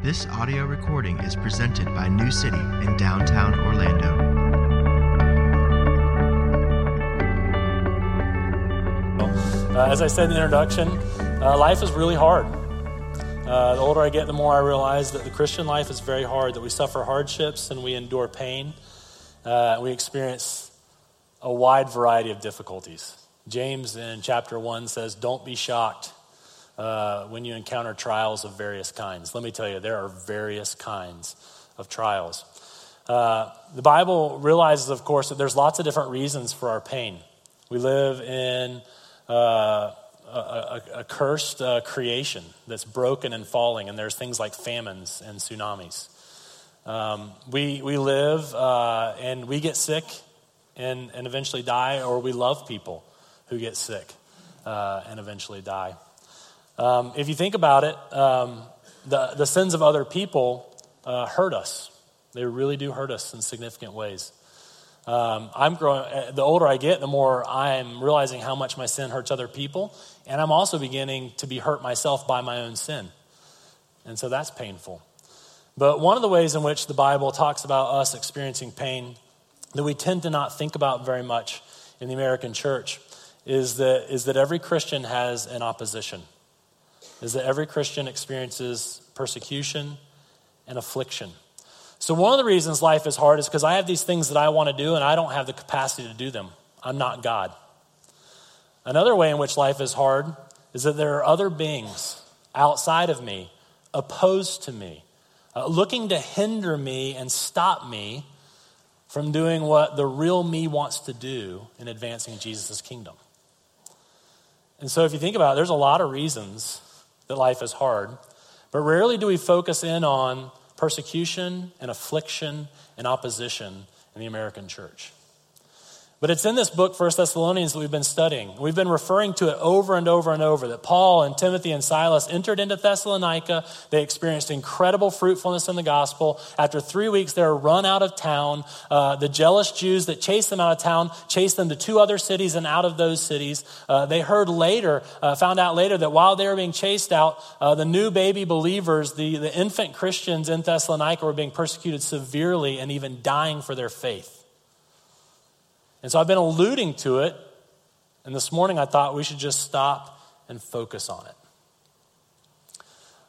This audio recording is presented by New City in downtown Orlando. Uh, as I said in the introduction, uh, life is really hard. Uh, the older I get, the more I realize that the Christian life is very hard, that we suffer hardships and we endure pain. Uh, we experience a wide variety of difficulties. James in chapter 1 says, Don't be shocked uh, when you encounter trials of various kinds. Let me tell you, there are various kinds of trials. Uh, the Bible realizes, of course, that there's lots of different reasons for our pain. We live in uh, a, a, a, cursed uh, creation that's broken and falling, and there's things like famines and tsunamis. Um, we, we live uh, and we get sick and, and eventually die, or we love people who get sick uh, and eventually die. Um, if you think about it, um, the, the sins of other people uh, hurt us. They really do hurt us in significant ways. Um, I'm growing, uh, the older I get, the more I'm realizing how much my sin hurts other people. And I'm also beginning to be hurt myself by my own sin. And so that's painful. But one of the ways in which the Bible talks about us experiencing pain that we tend to not think about very much in the American church is that, is that every Christian has an opposition, is that every Christian experiences persecution and affliction. So, one of the reasons life is hard is because I have these things that I want to do and I don't have the capacity to do them. I'm not God. Another way in which life is hard is that there are other beings outside of me, opposed to me, uh, looking to hinder me and stop me from doing what the real me wants to do in advancing Jesus' kingdom. And so, if you think about it, there's a lot of reasons that life is hard, but rarely do we focus in on persecution and affliction and opposition in the American church. But it's in this book, First Thessalonians, that we've been studying. We've been referring to it over and over and over that Paul and Timothy and Silas entered into Thessalonica. They experienced incredible fruitfulness in the gospel. After three weeks, they were run out of town. Uh, the jealous Jews that chased them out of town chased them to two other cities, and out of those cities, uh, they heard later, uh, found out later that while they were being chased out, uh, the new baby believers, the, the infant Christians in Thessalonica, were being persecuted severely and even dying for their faith. And so I've been alluding to it, and this morning I thought we should just stop and focus on it.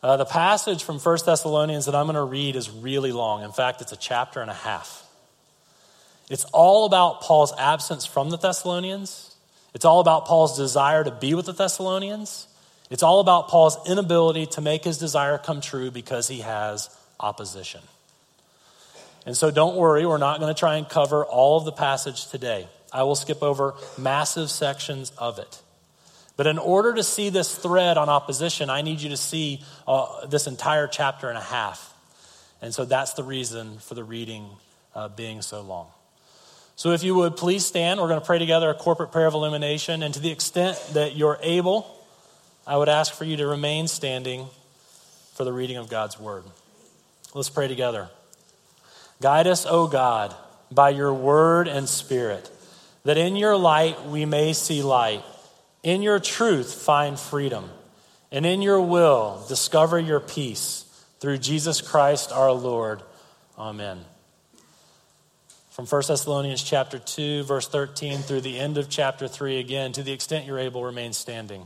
Uh, the passage from 1 Thessalonians that I'm going to read is really long. In fact, it's a chapter and a half. It's all about Paul's absence from the Thessalonians. It's all about Paul's desire to be with the Thessalonians. It's all about Paul's inability to make his desire come true because he has opposition. And so don't worry, we're not going to try and cover all of the passage today. I will skip over massive sections of it. But in order to see this thread on opposition, I need you to see uh, this entire chapter and a half. And so that's the reason for the reading uh, being so long. So if you would please stand, we're going to pray together a corporate prayer of illumination. And to the extent that you're able, I would ask for you to remain standing for the reading of God's word. Let's pray together. Guide us, O God, by your word and spirit, that in your light we may see light, in your truth find freedom, and in your will discover your peace through Jesus Christ our Lord. Amen. From 1 Thessalonians chapter 2 verse 13 through the end of chapter 3 again to the extent you're able remain standing.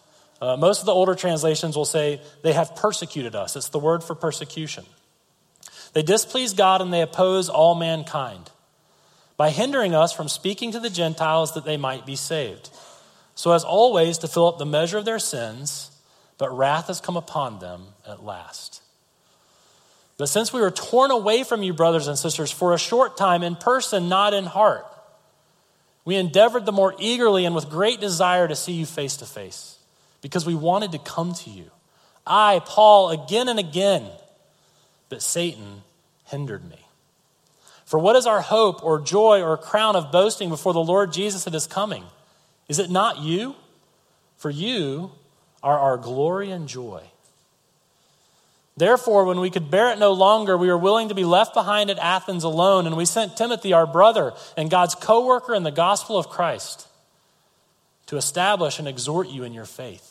uh, most of the older translations will say they have persecuted us. It's the word for persecution. They displease God and they oppose all mankind by hindering us from speaking to the Gentiles that they might be saved. So, as always, to fill up the measure of their sins, but wrath has come upon them at last. But since we were torn away from you, brothers and sisters, for a short time in person, not in heart, we endeavored the more eagerly and with great desire to see you face to face because we wanted to come to you. I, Paul, again and again, but Satan hindered me. For what is our hope or joy or crown of boasting before the Lord Jesus at his coming? Is it not you? For you are our glory and joy. Therefore, when we could bear it no longer, we were willing to be left behind at Athens alone, and we sent Timothy, our brother and God's co worker in the gospel of Christ, to establish and exhort you in your faith,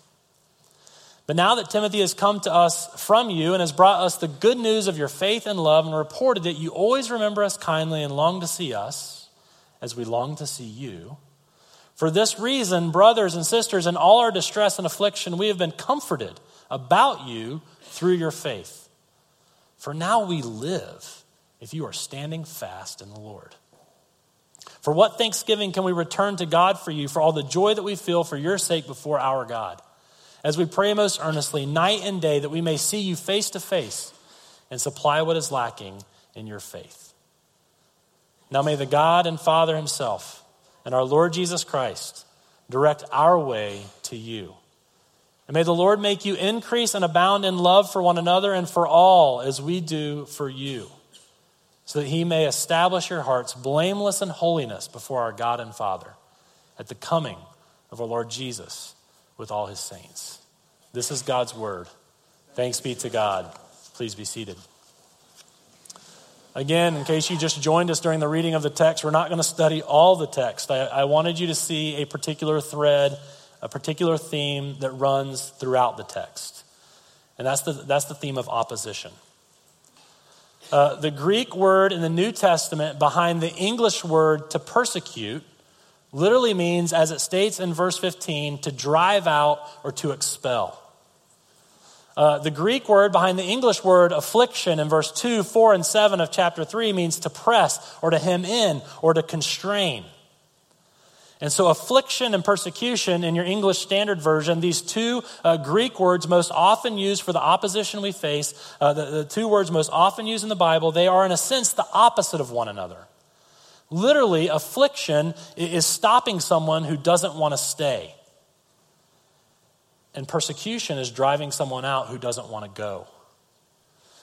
But now that Timothy has come to us from you and has brought us the good news of your faith and love and reported that you always remember us kindly and long to see us as we long to see you, for this reason, brothers and sisters, in all our distress and affliction, we have been comforted about you through your faith. For now we live if you are standing fast in the Lord. For what thanksgiving can we return to God for you for all the joy that we feel for your sake before our God? As we pray most earnestly, night and day, that we may see you face to face and supply what is lacking in your faith. Now may the God and Father Himself and our Lord Jesus Christ direct our way to you. And may the Lord make you increase and abound in love for one another and for all as we do for you so that he may establish your hearts blameless in holiness before our God and Father at the coming of our Lord Jesus with all his saints. This is God's word. Thanks be to God. Please be seated. Again, in case you just joined us during the reading of the text, we're not going to study all the text. I, I wanted you to see a particular thread, a particular theme that runs throughout the text. And that's the, that's the theme of opposition. Uh, the Greek word in the New Testament behind the English word to persecute literally means, as it states in verse 15, to drive out or to expel. Uh, the Greek word behind the English word affliction in verse 2, 4, and 7 of chapter 3 means to press or to hem in or to constrain. And so, affliction and persecution in your English Standard Version, these two uh, Greek words most often used for the opposition we face, uh, the, the two words most often used in the Bible, they are in a sense the opposite of one another. Literally, affliction is stopping someone who doesn't want to stay. And persecution is driving someone out who doesn't want to go.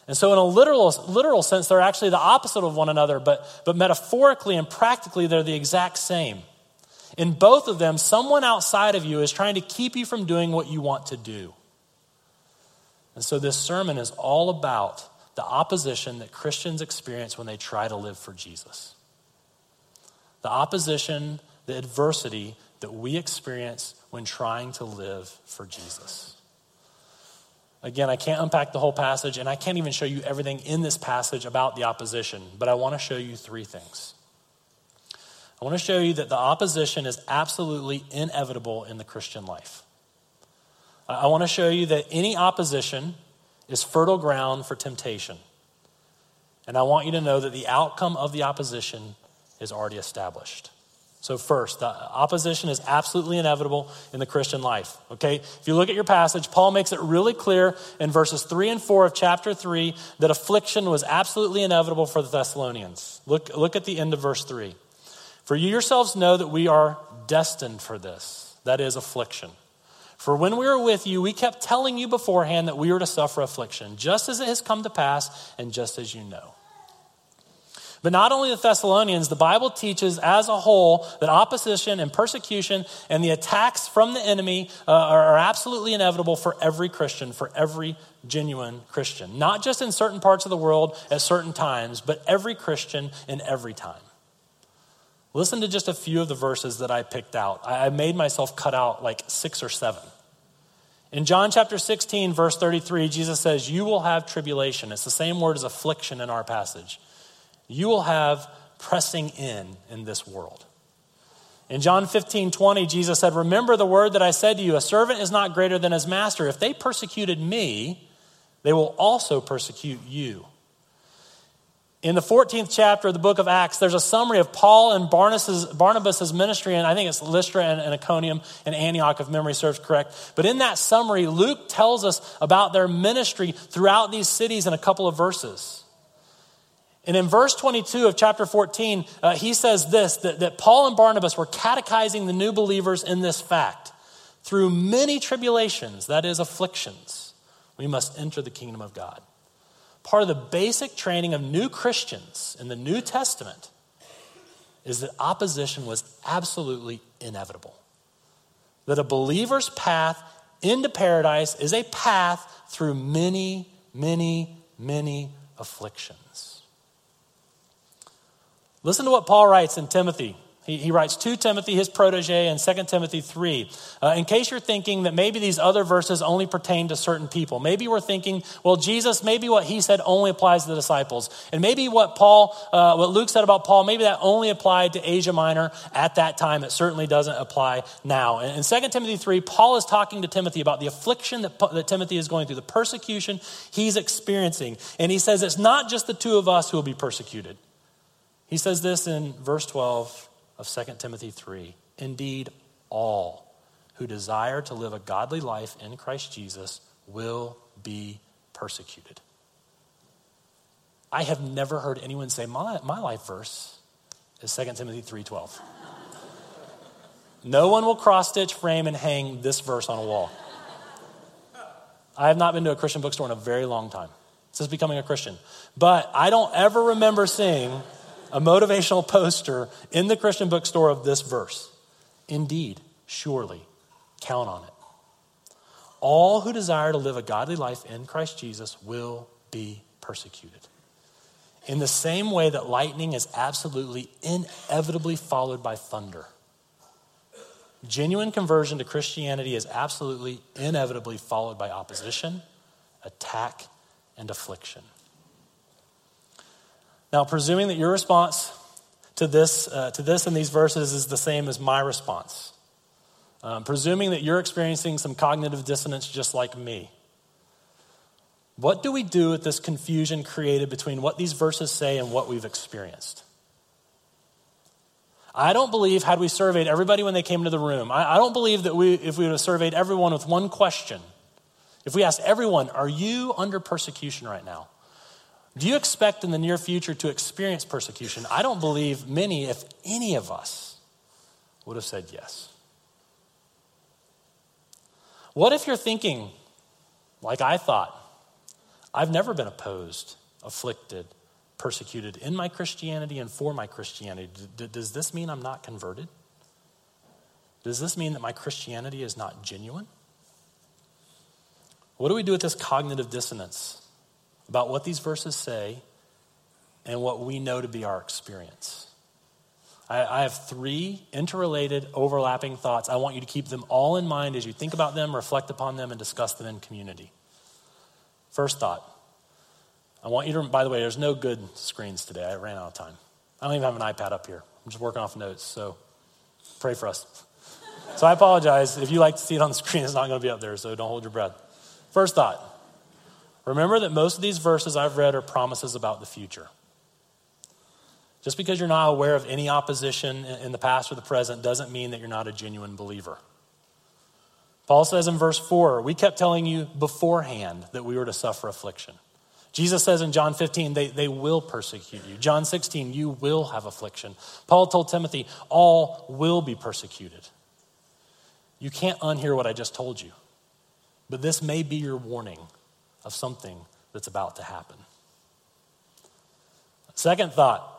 And so, in a literal, literal sense, they're actually the opposite of one another, but, but metaphorically and practically, they're the exact same. In both of them, someone outside of you is trying to keep you from doing what you want to do. And so, this sermon is all about the opposition that Christians experience when they try to live for Jesus. The opposition, the adversity that we experience when trying to live for Jesus. Again, I can't unpack the whole passage, and I can't even show you everything in this passage about the opposition, but I want to show you three things. I want to show you that the opposition is absolutely inevitable in the Christian life. I want to show you that any opposition is fertile ground for temptation. And I want you to know that the outcome of the opposition is already established. So, first, the opposition is absolutely inevitable in the Christian life. Okay? If you look at your passage, Paul makes it really clear in verses 3 and 4 of chapter 3 that affliction was absolutely inevitable for the Thessalonians. Look, look at the end of verse 3. For you yourselves know that we are destined for this, that is, affliction. For when we were with you, we kept telling you beforehand that we were to suffer affliction, just as it has come to pass, and just as you know. But not only the Thessalonians, the Bible teaches as a whole that opposition and persecution and the attacks from the enemy uh, are absolutely inevitable for every Christian, for every genuine Christian. Not just in certain parts of the world at certain times, but every Christian in every time. Listen to just a few of the verses that I picked out. I made myself cut out like six or seven. In John chapter 16, verse 33, Jesus says, You will have tribulation. It's the same word as affliction in our passage. You will have pressing in in this world. In John 15, 20, Jesus said, Remember the word that I said to you, a servant is not greater than his master. If they persecuted me, they will also persecute you. In the 14th chapter of the book of Acts, there's a summary of Paul and Barnabas' Barnabas's ministry, and I think it's Lystra and, and Iconium and Antioch, if memory serves correct. But in that summary, Luke tells us about their ministry throughout these cities in a couple of verses. And in verse 22 of chapter 14, uh, he says this that, that Paul and Barnabas were catechizing the new believers in this fact. Through many tribulations, that is, afflictions, we must enter the kingdom of God part of the basic training of new Christians in the New Testament is that opposition was absolutely inevitable. That a believer's path into paradise is a path through many, many, many afflictions. Listen to what Paul writes in Timothy he, he writes to Timothy, his protege, and 2 Timothy 3. Uh, in case you're thinking that maybe these other verses only pertain to certain people, maybe we're thinking, well, Jesus, maybe what he said only applies to the disciples. And maybe what Paul, uh, what Luke said about Paul, maybe that only applied to Asia Minor at that time. It certainly doesn't apply now. In, in 2 Timothy 3, Paul is talking to Timothy about the affliction that, that Timothy is going through, the persecution he's experiencing. And he says it's not just the two of us who will be persecuted. He says this in verse 12 of 2 Timothy 3. Indeed, all who desire to live a godly life in Christ Jesus will be persecuted. I have never heard anyone say my, my life verse is 2 Timothy 3:12. no one will cross stitch, frame, and hang this verse on a wall. I have not been to a Christian bookstore in a very long time since becoming a Christian. But I don't ever remember seeing a motivational poster in the Christian bookstore of this verse. Indeed, surely, count on it. All who desire to live a godly life in Christ Jesus will be persecuted. In the same way that lightning is absolutely inevitably followed by thunder. Genuine conversion to Christianity is absolutely inevitably followed by opposition, attack, and affliction. Now, presuming that your response to this, uh, to this and these verses is the same as my response, um, presuming that you're experiencing some cognitive dissonance just like me, what do we do with this confusion created between what these verses say and what we've experienced? I don't believe, had we surveyed everybody when they came into the room, I, I don't believe that we, if we would have surveyed everyone with one question, if we asked everyone, Are you under persecution right now? Do you expect in the near future to experience persecution? I don't believe many, if any of us, would have said yes. What if you're thinking, like I thought, I've never been opposed, afflicted, persecuted in my Christianity and for my Christianity? Does this mean I'm not converted? Does this mean that my Christianity is not genuine? What do we do with this cognitive dissonance? About what these verses say and what we know to be our experience. I, I, have three interrelated, overlapping thoughts. I want you to keep them all in mind as you think about them, reflect upon them, and discuss them in community. First thought I want you to, by the way, there's no good screens today. I ran out of time. I don't even have an iPad up here. I'm just working off notes, so pray for us. So I apologize. If you like to see it on the screen, it's not going to be up there, so don't hold your breath. First thought Remember that most of these verses I've read are promises about the future. Just because you're not aware of any opposition in the past or the present doesn't mean that you're not a genuine believer. Paul says in verse 4, we kept telling you beforehand that we were to suffer affliction. Jesus says in John 15, they, they will persecute you. John 16, you will have affliction. Paul told Timothy, all will be persecuted. You can't unhear what I just told you, but this may be your warning of something that's about to happen. Second thought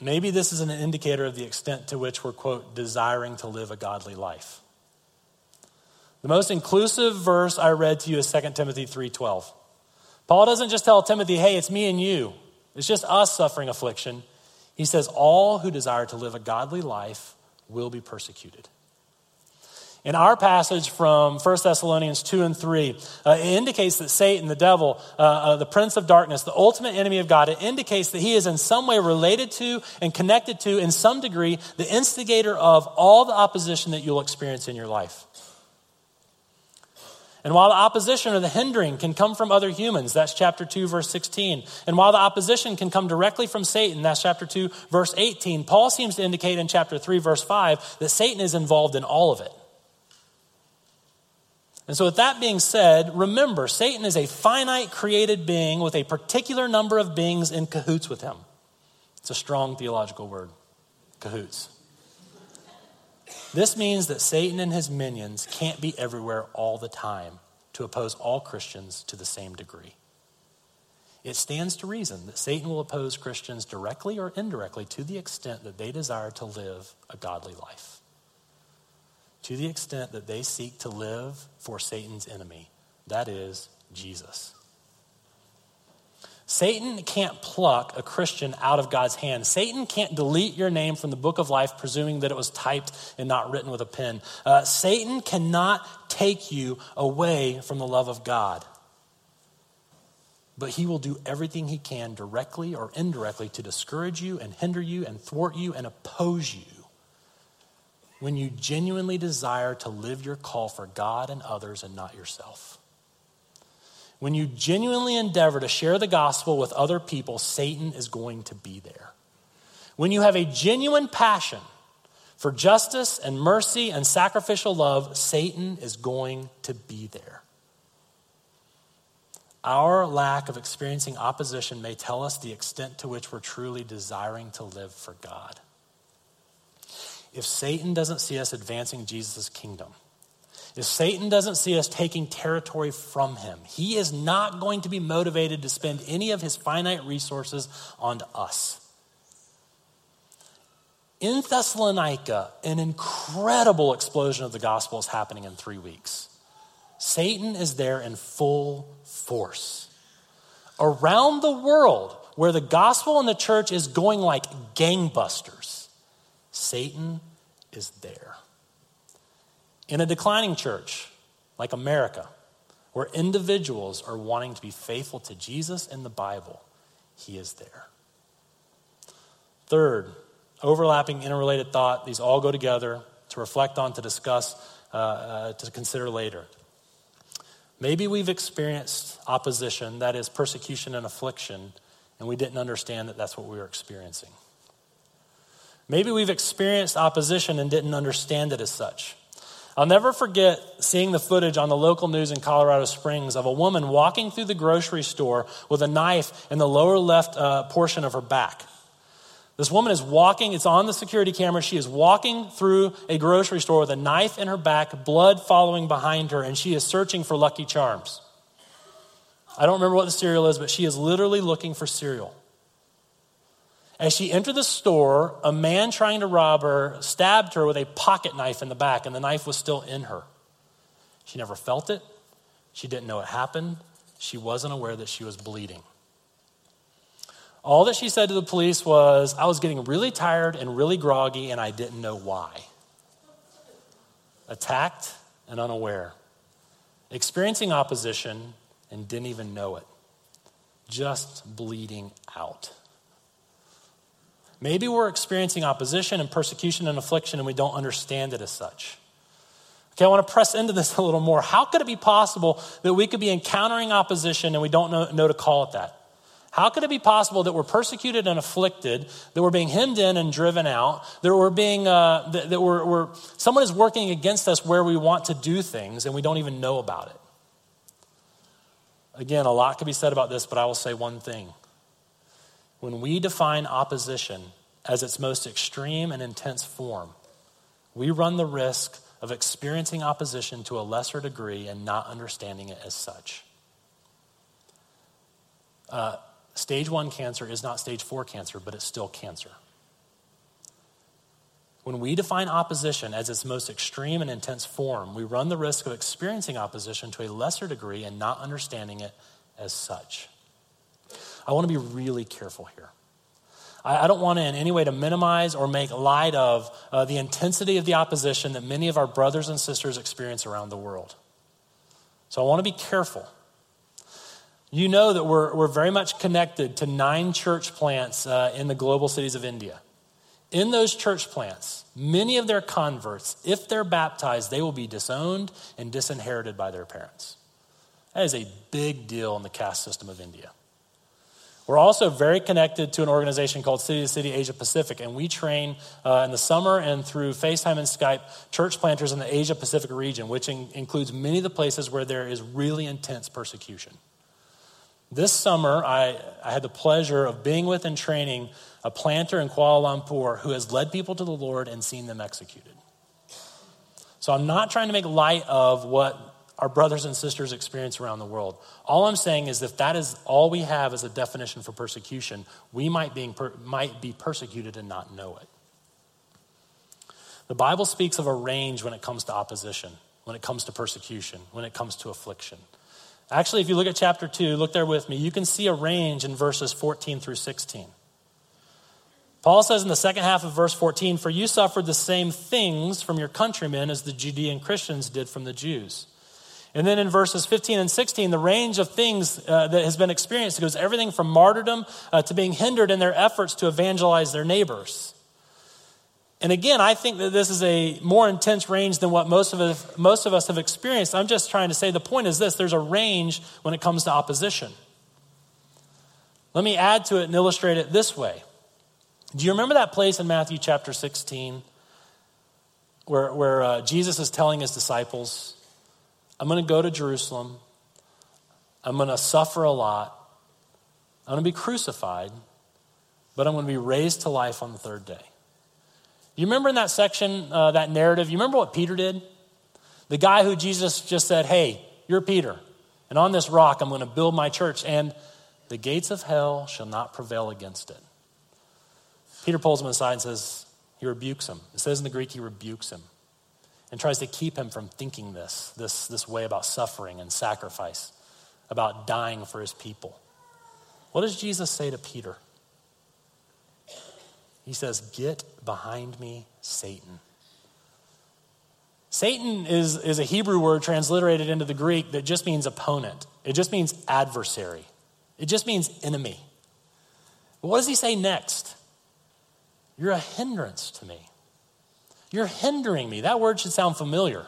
maybe this is an indicator of the extent to which we're, quote, desiring to live a godly life. The most inclusive verse I read to you is 2 Timothy 3:12. Paul doesn't just tell Timothy, "Hey, it's me and you. It's just us suffering affliction." He says all who desire to live a godly life will be persecuted. In our passage from 1 Thessalonians 2 and 3, uh, it indicates that Satan, the devil, uh, uh, the prince of darkness, the ultimate enemy of God, it indicates that he is in some way related to and connected to, in some degree, the instigator of all the opposition that you'll experience in your life. And while the opposition or the hindering can come from other humans, that's chapter 2, verse 16. And while the opposition can come directly from Satan, that's chapter 2, verse 18, Paul seems to indicate in chapter 3, verse 5, that Satan is involved in all of it. And so, with that being said, remember, Satan is a finite created being with a particular number of beings in cahoots with him. It's a strong theological word cahoots. This means that Satan and his minions can't be everywhere all the time to oppose all Christians to the same degree. It stands to reason that Satan will oppose Christians directly or indirectly to the extent that they desire to live a godly life, to the extent that they seek to live for Satan's enemy, that is, Jesus. Satan can't pluck a Christian out of God's hand. Satan can't delete your name from the book of life, presuming that it was typed and not written with a pen. Uh, Satan cannot take you away from the love of God. But he will do everything he can, directly or indirectly, to discourage you and hinder you and thwart you and oppose you when you genuinely desire to live your call for God and others and not yourself. When you genuinely endeavor to share the gospel with other people, Satan is going to be there. When you have a genuine passion for justice and mercy and sacrificial love, Satan is going to be there. Our lack of experiencing opposition may tell us the extent to which we're truly desiring to live for God. If Satan doesn't see us advancing Jesus' kingdom, if Satan doesn't see us taking territory from him, he is not going to be motivated to spend any of his finite resources on us. In Thessalonica, an incredible explosion of the gospel is happening in three weeks. Satan is there in full force. Around the world, where the gospel and the church is going like gangbusters, Satan is there. In a declining church like America, where individuals are wanting to be faithful to Jesus and the Bible, he is there. Third, overlapping interrelated thought, these all go together to reflect on, to discuss, uh, uh, to consider later. Maybe we've experienced opposition, that is, persecution and affliction, and we didn't understand that that's what we were experiencing. Maybe we've experienced opposition and didn't understand it as such. I'll never forget seeing the footage on the local news in Colorado Springs of a woman walking through the grocery store with a knife in the lower left uh, portion of her back. This woman is walking, it's on the security camera. She is walking through a grocery store with a knife in her back, blood following behind her, and she is searching for Lucky Charms. I don't remember what the cereal is, but she is literally looking for cereal. As she entered the store, a man trying to rob her stabbed her with a pocket knife in the back, and the knife was still in her. She never felt it. She didn't know it happened. She wasn't aware that she was bleeding. All that she said to the police was, I was getting really tired and really groggy, and I didn't know why. Attacked and unaware. Experiencing opposition and didn't even know it. Just bleeding out. Maybe we're experiencing opposition and persecution and affliction and we don't understand it as such. Okay, I want to press into this a little more. How could it be possible that we could be encountering opposition and we don't know, know to call it that? How could it be possible that we're persecuted and afflicted, that we're being hemmed in and driven out, that we're being, uh, that, that we're, we're, someone is working against us where we want to do things and we don't even know about it? Again, a lot could be said about this, but I will say one thing. When we define opposition as its most extreme and intense form, we run the risk of experiencing opposition to a lesser degree and not understanding it as such. Uh, stage one cancer is not stage four cancer, but it's still cancer. When we define opposition as its most extreme and intense form, we run the risk of experiencing opposition to a lesser degree and not understanding it as such. I want to be really careful here. I, I don't want to in any way to minimize or make light of uh, the intensity of the opposition that many of our brothers and sisters experience around the world. So I want to be careful. You know that we're, we're very much connected to nine church plants uh, in the global cities of India. in those church plants, many of their converts, if they're baptized, they will be disowned and disinherited by their parents. That is a big deal in the caste system of India. We're also very connected to an organization called City to City Asia Pacific, and we train uh, in the summer and through FaceTime and Skype church planters in the Asia Pacific region, which in- includes many of the places where there is really intense persecution. This summer, I, I had the pleasure of being with and training a planter in Kuala Lumpur who has led people to the Lord and seen them executed. So I'm not trying to make light of what our brothers and sisters experience around the world. All I'm saying is if that is all we have as a definition for persecution, we might, might be persecuted and not know it. The Bible speaks of a range when it comes to opposition, when it comes to persecution, when it comes to affliction. Actually, if you look at chapter 2, look there with me, you can see a range in verses 14 through 16. Paul says in the second half of verse 14, For you suffered the same things from your countrymen as the Judean Christians did from the Jews. And then in verses 15 and 16, the range of things uh, that has been experienced goes everything from martyrdom uh, to being hindered in their efforts to evangelize their neighbors. And again, I think that this is a more intense range than what most of, us, most of us have experienced. I'm just trying to say the point is this there's a range when it comes to opposition. Let me add to it and illustrate it this way. Do you remember that place in Matthew chapter 16 where, where uh, Jesus is telling his disciples, I'm going to go to Jerusalem. I'm going to suffer a lot. I'm going to be crucified, but I'm going to be raised to life on the third day. You remember in that section, uh, that narrative, you remember what Peter did? The guy who Jesus just said, Hey, you're Peter, and on this rock I'm going to build my church, and the gates of hell shall not prevail against it. Peter pulls him aside and says, He rebukes him. It says in the Greek, he rebukes him and tries to keep him from thinking this, this, this way about suffering and sacrifice, about dying for his people. What does Jesus say to Peter? He says, Get behind me, Satan. Satan is, is a Hebrew word transliterated into the Greek that just means opponent, it just means adversary, it just means enemy. But what does he say next? You're a hindrance to me. You're hindering me. That word should sound familiar.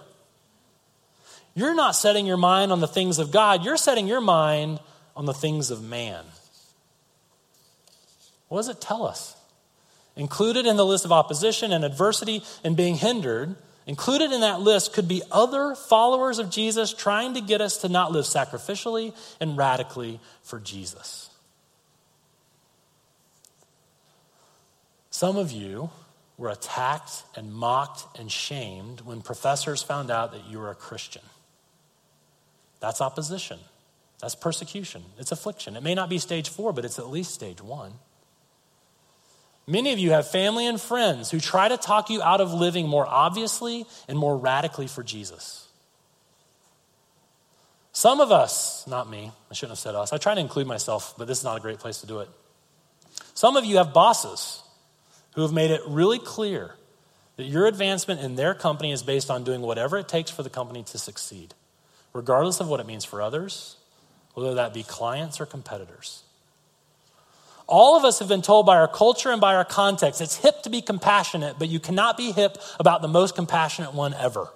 You're not setting your mind on the things of God, you're setting your mind on the things of man. What does it tell us? Included in the list of opposition and adversity and being hindered, included in that list could be other followers of Jesus trying to get us to not live sacrificially and radically for Jesus. Some of you were attacked and mocked and shamed when professors found out that you were a Christian. That's opposition. That's persecution. It's affliction. It may not be stage four, but it's at least stage one. Many of you have family and friends who try to talk you out of living more obviously and more radically for Jesus. Some of us, not me, I shouldn't have said us, I try to include myself, but this is not a great place to do it. Some of you have bosses who have made it really clear that your advancement in their company is based on doing whatever it takes for the company to succeed, regardless of what it means for others, whether that be clients or competitors. All of us have been told by our culture and by our context it's hip to be compassionate, but you cannot be hip about the most compassionate one ever.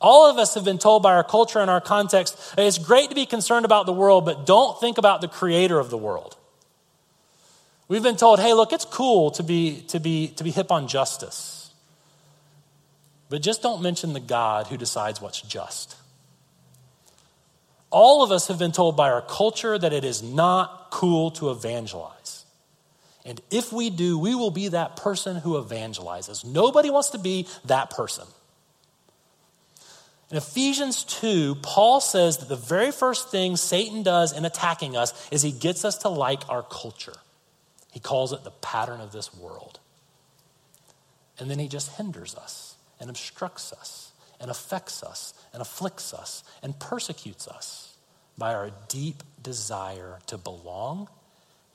All of us have been told by our culture and our context it's great to be concerned about the world, but don't think about the creator of the world. We've been told, hey, look, it's cool to be, to be, to be hip on justice. But just don't mention the God who decides what's just. All of us have been told by our culture that it is not cool to evangelize. And if we do, we will be that person who evangelizes. Nobody wants to be that person. In Ephesians 2, Paul says that the very first thing Satan does in attacking us is he gets us to like our culture. He calls it the pattern of this world. And then he just hinders us and obstructs us and affects us and afflicts us and persecutes us by our deep desire to belong,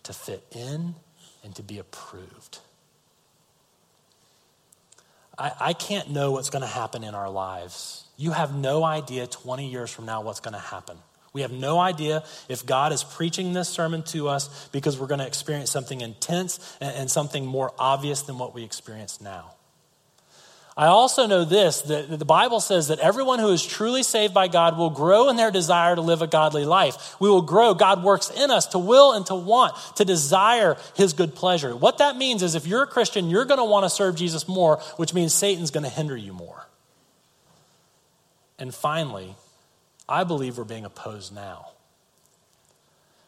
to fit in, and to be approved. I, I can't know what's going to happen in our lives. You have no idea 20 years from now what's going to happen. We have no idea if God is preaching this sermon to us because we're going to experience something intense and, something more obvious than what we experience now. I also know this that the Bible says that everyone who is truly saved by God will grow in their desire to live a godly life. We will grow. God works in us to will and to want, to desire his good pleasure. What that means is if you're a Christian, you're going to want to serve Jesus more, which means Satan's going to hinder you more. And finally, I believe we're being opposed now.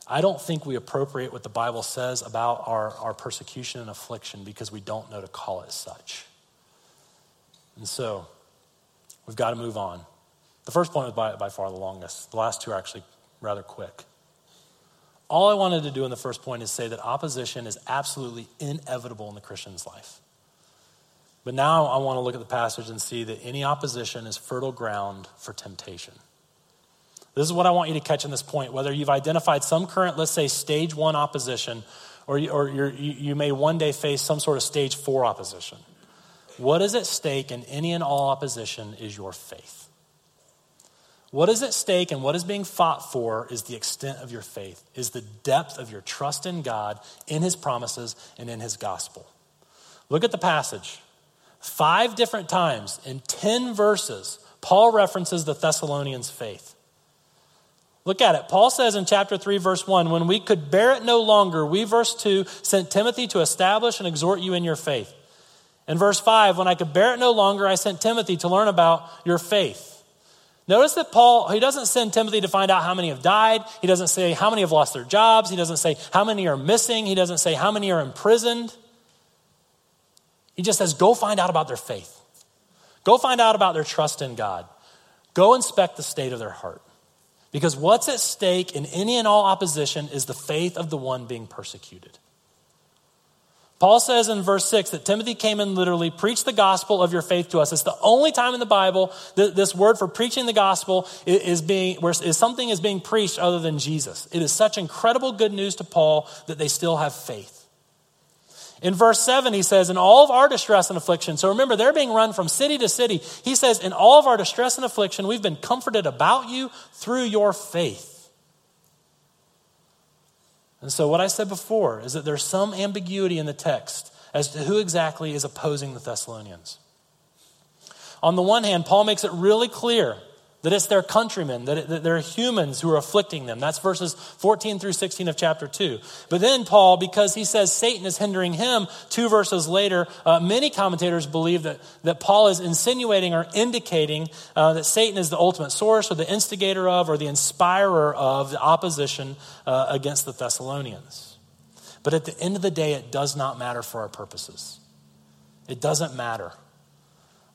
I don't think we appropriate what the Bible says about our, our persecution and affliction because we don't know to call it such. And so, we've got to move on. The first point was by, by far the longest. The last two are actually rather quick. All I wanted to do in the first point is say that opposition is absolutely inevitable in the Christian's life. But now I want to look at the passage and see that any opposition is fertile ground for temptation. This is what I want you to catch in this point. Whether you've identified some current, let's say, stage one opposition, or, you, or you you may one day face some sort of stage four opposition. What is at stake in any and all opposition is your faith. What is at stake and what is being fought for is the extent of your faith, is the depth of your trust in God, in His promises, and in His gospel. Look at the passage. Five different times in 10 verses, Paul references the Thessalonians' faith. Look at it. Paul says in chapter 3, verse 1 When we could bear it no longer, we, verse 2, sent Timothy to establish and exhort you in your faith. In verse 5, when I could bear it no longer, I sent Timothy to learn about your faith. Notice that Paul, he doesn't send Timothy to find out how many have died. He doesn't say how many have lost their jobs. He doesn't say how many are missing. He doesn't say how many are imprisoned. He just says, go find out about their faith. Go find out about their trust in God. Go inspect the state of their heart. Because what's at stake in any and all opposition is the faith of the one being persecuted. Paul says in verse 6 that Timothy came and literally preached the gospel of your faith to us. It's the only time in the Bible that this word for preaching the gospel is being, where something is being preached other than Jesus. It is such incredible good news to Paul that they still have faith. In verse 7, he says, In all of our distress and affliction, so remember, they're being run from city to city. He says, In all of our distress and affliction, we've been comforted about you through your faith. And so, what I said before is that there's some ambiguity in the text as to who exactly is opposing the Thessalonians. On the one hand, Paul makes it really clear that it's their countrymen, that, it, that they're humans who are afflicting them. That's verses 14 through 16 of chapter 2. But then Paul, because he says Satan is hindering him, two verses later, uh, many commentators believe that, that Paul is insinuating or indicating uh, that Satan is the ultimate source or the instigator of or the inspirer of the opposition uh, against the Thessalonians. But at the end of the day, it does not matter for our purposes. It doesn't matter.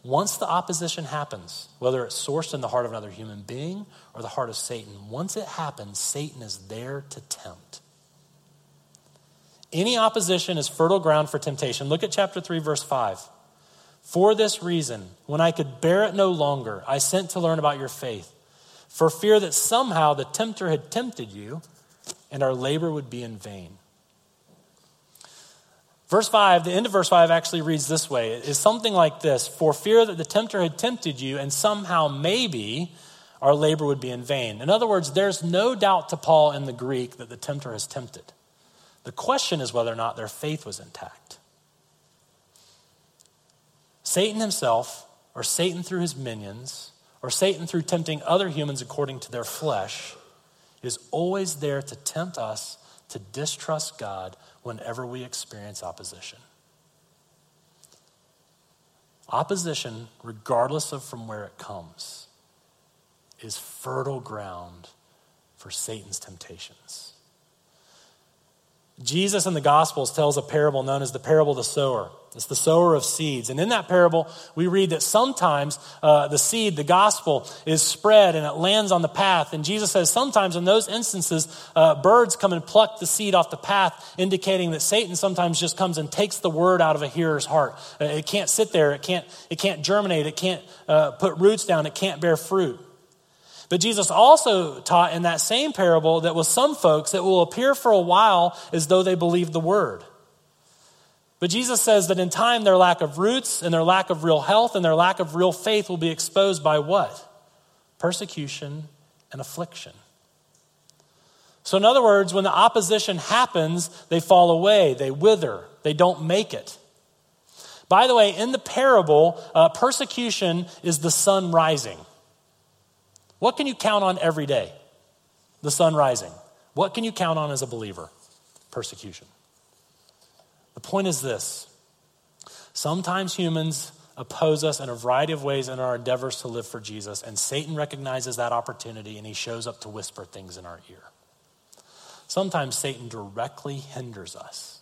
Once the opposition happens, whether it's sourced in the heart of another human being or the heart of Satan, once it happens, Satan is there to tempt. Any opposition is fertile ground for temptation. Look at chapter 3, verse 5. For this reason, when I could bear it no longer, I sent to learn about your faith, for fear that somehow the tempter had tempted you and our labor would be in vain. Verse 5, the end of verse 5 actually reads this way It is something like this For fear that the tempter had tempted you, and somehow maybe our labor would be in vain. In other words, there's no doubt to Paul in the Greek that the tempter has tempted. The question is whether or not their faith was intact. Satan himself, or Satan through his minions, or Satan through tempting other humans according to their flesh, is always there to tempt us to distrust God whenever we experience opposition. Opposition, regardless of from where it comes, is fertile ground for Satan's temptations. Jesus in the Gospels tells a parable known as the parable of the sower. It's the sower of seeds. And in that parable, we read that sometimes uh, the seed, the gospel, is spread and it lands on the path. And Jesus says sometimes in those instances, uh, birds come and pluck the seed off the path, indicating that Satan sometimes just comes and takes the word out of a hearer's heart. Uh, it can't sit there, it can't, it can't germinate, it can't uh, put roots down, it can't bear fruit. But Jesus also taught in that same parable that with some folks, it will appear for a while as though they believe the word. But Jesus says that in time, their lack of roots and their lack of real health and their lack of real faith will be exposed by what? Persecution and affliction. So, in other words, when the opposition happens, they fall away, they wither, they don't make it. By the way, in the parable, uh, persecution is the sun rising. What can you count on every day? The sun rising. What can you count on as a believer? Persecution. The point is this sometimes humans oppose us in a variety of ways in our endeavors to live for Jesus, and Satan recognizes that opportunity and he shows up to whisper things in our ear. Sometimes Satan directly hinders us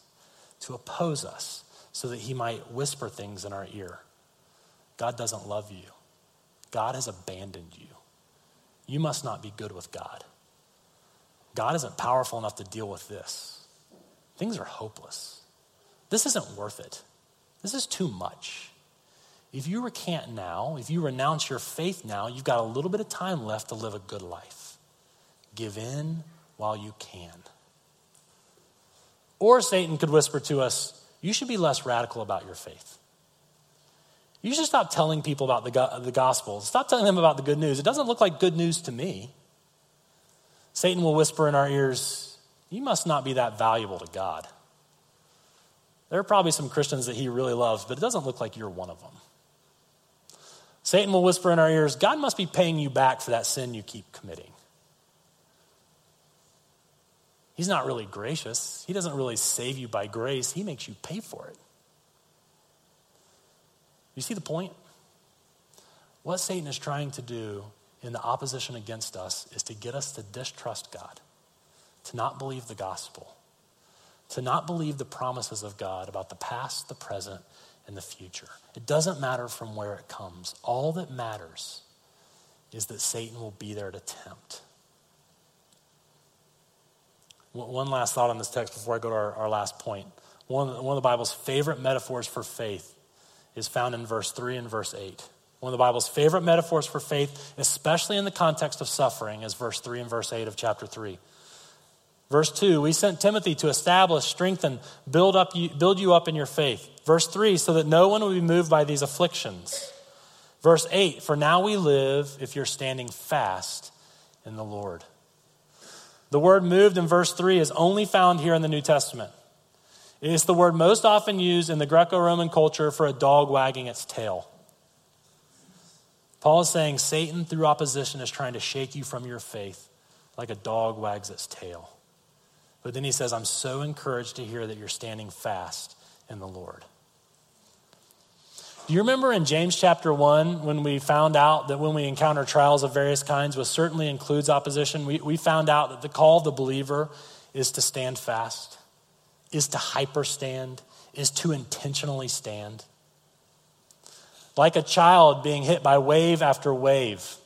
to oppose us so that he might whisper things in our ear. God doesn't love you, God has abandoned you. You must not be good with God. God isn't powerful enough to deal with this. Things are hopeless. This isn't worth it. This is too much. If you recant now, if you renounce your faith now, you've got a little bit of time left to live a good life. Give in while you can. Or Satan could whisper to us, you should be less radical about your faith. You should stop telling people about the, the gospel. Stop telling them about the good news. It doesn't look like good news to me. Satan will whisper in our ears, You must not be that valuable to God. There are probably some Christians that he really loves, but it doesn't look like you're one of them. Satan will whisper in our ears, God must be paying you back for that sin you keep committing. He's not really gracious. He doesn't really save you by grace, He makes you pay for it. You see the point? What Satan is trying to do in the opposition against us is to get us to distrust God, to not believe the gospel, to not believe the promises of God about the past, the present, and the future. It doesn't matter from where it comes. All that matters is that Satan will be there to tempt. One last thought on this text before I go to our, our last point. One, one of the Bible's favorite metaphors for faith is found in verse 3 and verse 8. One of the Bible's favorite metaphors for faith, especially in the context of suffering, is verse 3 and verse 8 of chapter 3. Verse 2, we sent Timothy to establish, strengthen, build, up you, build you up in your faith. Verse 3, so that no one will be moved by these afflictions. Verse 8, for now we live if you're standing fast in the Lord. The word moved in verse 3 is only found here in the New Testament. It is the word most often used in the Greco Roman culture for a dog wagging its tail. Paul is saying Satan, through opposition, is trying to shake you from your faith like a dog wags its tail. But then he says, I'm so encouraged to hear that you're standing fast in the Lord. Do you remember in James chapter 1 when we found out that when we encounter trials of various kinds, which certainly includes opposition, we, we found out that the call of the believer is to stand fast, is to hyperstand, is to intentionally stand. Like a child being hit by wave after wave,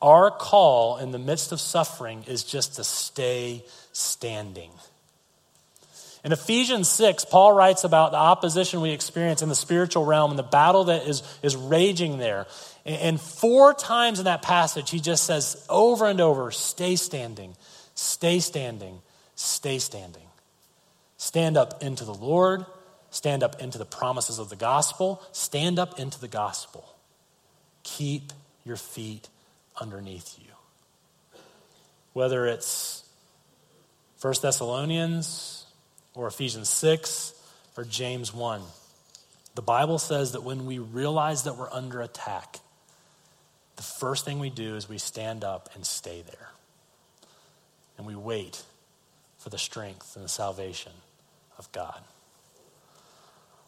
our call in the midst of suffering is just to stay standing. In Ephesians 6, Paul writes about the opposition we experience in the spiritual realm and the battle that is, is raging there. And four times in that passage, he just says over and over stay standing, stay standing, stay standing. Stand up into the Lord, stand up into the promises of the gospel, stand up into the gospel. Keep your feet underneath you. Whether it's 1 Thessalonians or Ephesians 6 or James 1. The Bible says that when we realize that we're under attack, the first thing we do is we stand up and stay there. And we wait for the strength and the salvation of God.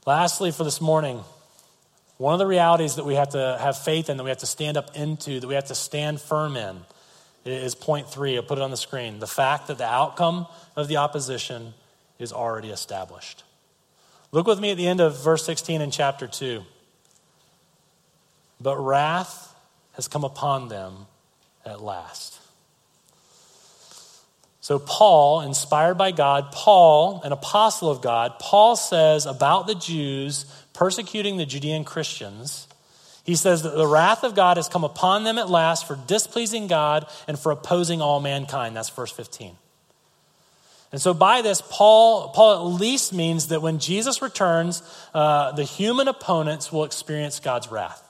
Lastly, for this morning, one of the realities that we have to have faith in, that we have to stand up into, that we have to stand firm in, is point three. I'll put it on the screen. The fact that the outcome of the opposition is already established. Look with me at the end of verse 16 in chapter 2. But wrath has come upon them at last. So, Paul, inspired by God, Paul, an apostle of God, Paul says about the Jews persecuting the Judean Christians he says that the wrath of God has come upon them at last for displeasing God and for opposing all mankind. That's verse 15. And so, by this, Paul, Paul at least means that when Jesus returns, uh, the human opponents will experience God's wrath.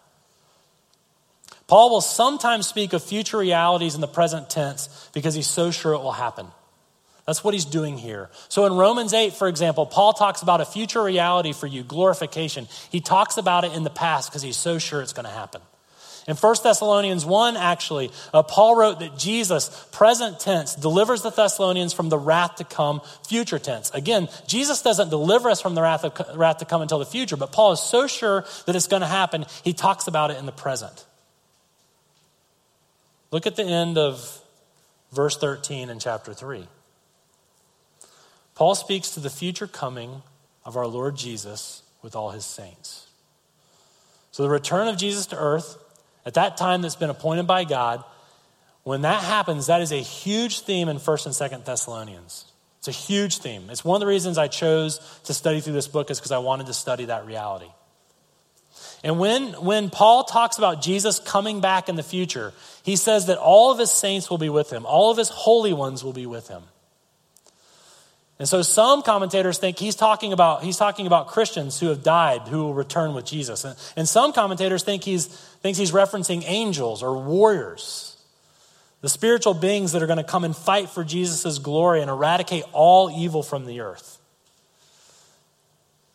Paul will sometimes speak of future realities in the present tense because he's so sure it will happen. That's what he's doing here. So in Romans 8, for example, Paul talks about a future reality for you, glorification. He talks about it in the past because he's so sure it's going to happen. In 1 Thessalonians 1, actually, uh, Paul wrote that Jesus, present tense, delivers the Thessalonians from the wrath to come, future tense. Again, Jesus doesn't deliver us from the wrath, of, wrath to come until the future, but Paul is so sure that it's going to happen, he talks about it in the present. Look at the end of verse 13 in chapter 3. Paul speaks to the future coming of our Lord Jesus with all his saints. So, the return of Jesus to earth at that time that's been appointed by God, when that happens, that is a huge theme in 1st and 2nd Thessalonians. It's a huge theme. It's one of the reasons I chose to study through this book is because I wanted to study that reality. And when, when Paul talks about Jesus coming back in the future, he says that all of his saints will be with him, all of his holy ones will be with him. And so some commentators think he's talking about, he's talking about Christians who have died who will return with Jesus. And, and some commentators think he's, thinks he's referencing angels or warriors, the spiritual beings that are going to come and fight for Jesus' glory and eradicate all evil from the earth.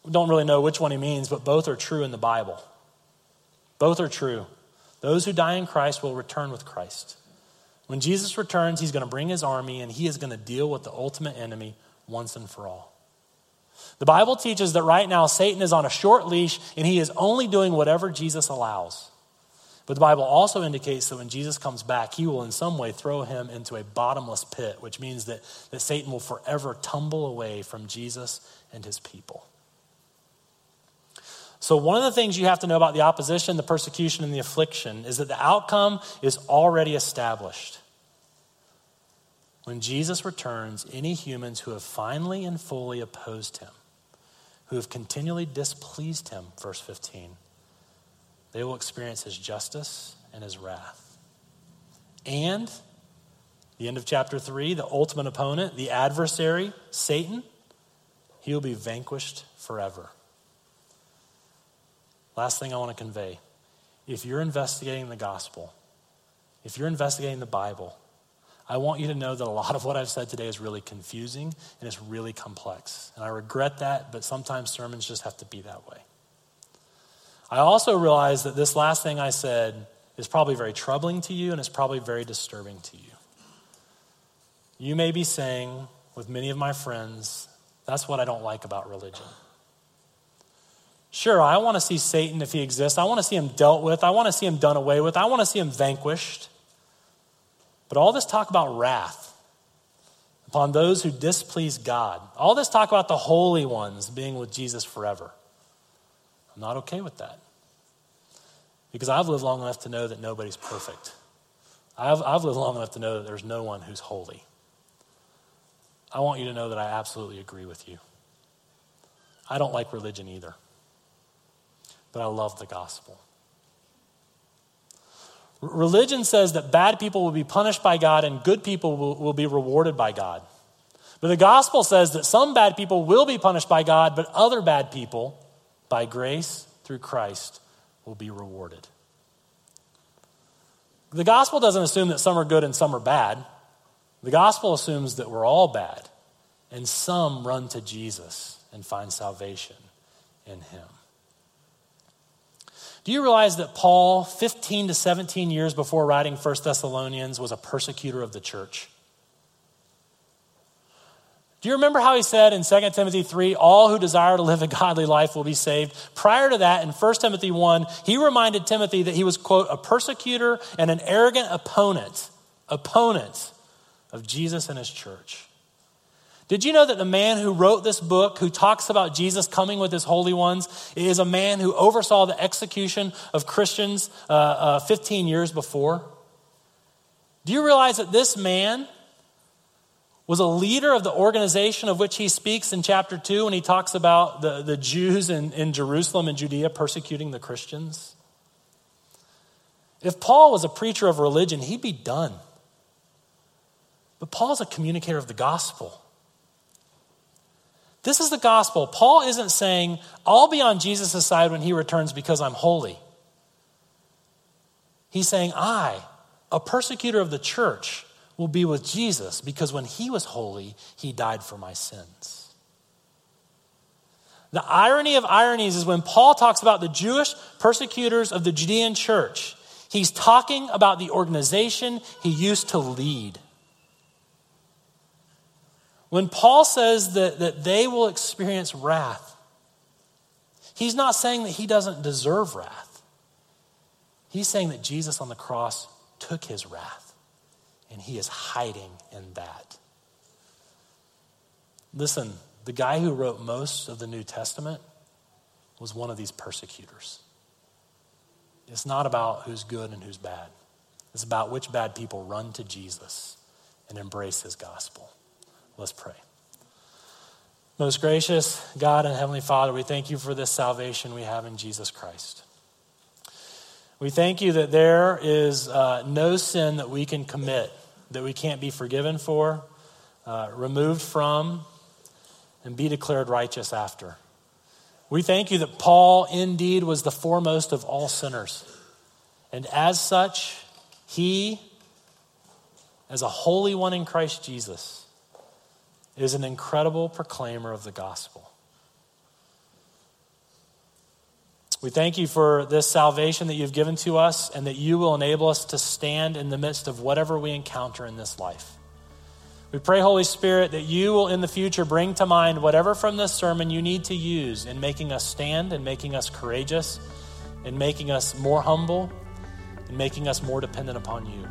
We don't really know which one he means, but both are true in the Bible. Both are true. Those who die in Christ will return with Christ. When Jesus returns, he's going to bring his army and he is going to deal with the ultimate enemy once and for all. The Bible teaches that right now Satan is on a short leash and he is only doing whatever Jesus allows. But the Bible also indicates that when Jesus comes back, he will in some way throw him into a bottomless pit, which means that, that Satan will forever tumble away from Jesus and his people. So, one of the things you have to know about the opposition, the persecution, and the affliction is that the outcome is already established. When Jesus returns, any humans who have finally and fully opposed him, who have continually displeased him, verse 15, they will experience his justice and his wrath. And, the end of chapter 3, the ultimate opponent, the adversary, Satan, he will be vanquished forever. Last thing I want to convey if you're investigating the gospel, if you're investigating the Bible, I want you to know that a lot of what I've said today is really confusing and it's really complex. And I regret that, but sometimes sermons just have to be that way. I also realize that this last thing I said is probably very troubling to you and it's probably very disturbing to you. You may be saying, with many of my friends, that's what I don't like about religion. Sure, I want to see Satan if he exists. I want to see him dealt with. I want to see him done away with. I want to see him vanquished. But all this talk about wrath upon those who displease God, all this talk about the holy ones being with Jesus forever, I'm not okay with that. Because I've lived long enough to know that nobody's perfect. I've, I've lived long enough to know that there's no one who's holy. I want you to know that I absolutely agree with you. I don't like religion either, but I love the gospel. Religion says that bad people will be punished by God and good people will, will be rewarded by God. But the gospel says that some bad people will be punished by God, but other bad people, by grace through Christ, will be rewarded. The gospel doesn't assume that some are good and some are bad. The gospel assumes that we're all bad, and some run to Jesus and find salvation in him. Do you realize that Paul, 15 to 17 years before writing 1 Thessalonians, was a persecutor of the church? Do you remember how he said in 2 Timothy 3, all who desire to live a godly life will be saved? Prior to that, in 1 Timothy 1, he reminded Timothy that he was, quote, a persecutor and an arrogant opponent, opponent of Jesus and his church. Did you know that the man who wrote this book, who talks about Jesus coming with his holy ones, is a man who oversaw the execution of Christians uh, uh, 15 years before? Do you realize that this man was a leader of the organization of which he speaks in chapter 2 when he talks about the, the Jews in, in Jerusalem and Judea persecuting the Christians? If Paul was a preacher of religion, he'd be done. But Paul's a communicator of the gospel. This is the gospel. Paul isn't saying, I'll be on Jesus' side when he returns because I'm holy. He's saying, I, a persecutor of the church, will be with Jesus because when he was holy, he died for my sins. The irony of ironies is when Paul talks about the Jewish persecutors of the Judean church, he's talking about the organization he used to lead. When Paul says that, that they will experience wrath, he's not saying that he doesn't deserve wrath. He's saying that Jesus on the cross took his wrath, and he is hiding in that. Listen, the guy who wrote most of the New Testament was one of these persecutors. It's not about who's good and who's bad, it's about which bad people run to Jesus and embrace his gospel. Let's pray. Most gracious God and Heavenly Father, we thank you for this salvation we have in Jesus Christ. We thank you that there is uh, no sin that we can commit that we can't be forgiven for, uh, removed from, and be declared righteous after. We thank you that Paul indeed was the foremost of all sinners. And as such, he, as a holy one in Christ Jesus, is an incredible proclaimer of the gospel. We thank you for this salvation that you've given to us and that you will enable us to stand in the midst of whatever we encounter in this life. We pray, Holy Spirit, that you will in the future bring to mind whatever from this sermon you need to use in making us stand and making us courageous, in making us more humble, and making us more dependent upon you.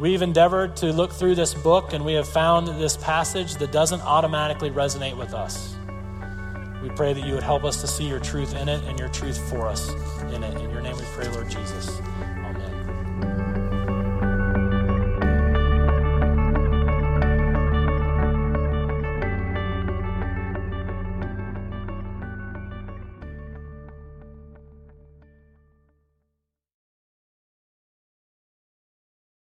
We've endeavored to look through this book and we have found this passage that doesn't automatically resonate with us. We pray that you would help us to see your truth in it and your truth for us in it. In your name we pray, Lord Jesus.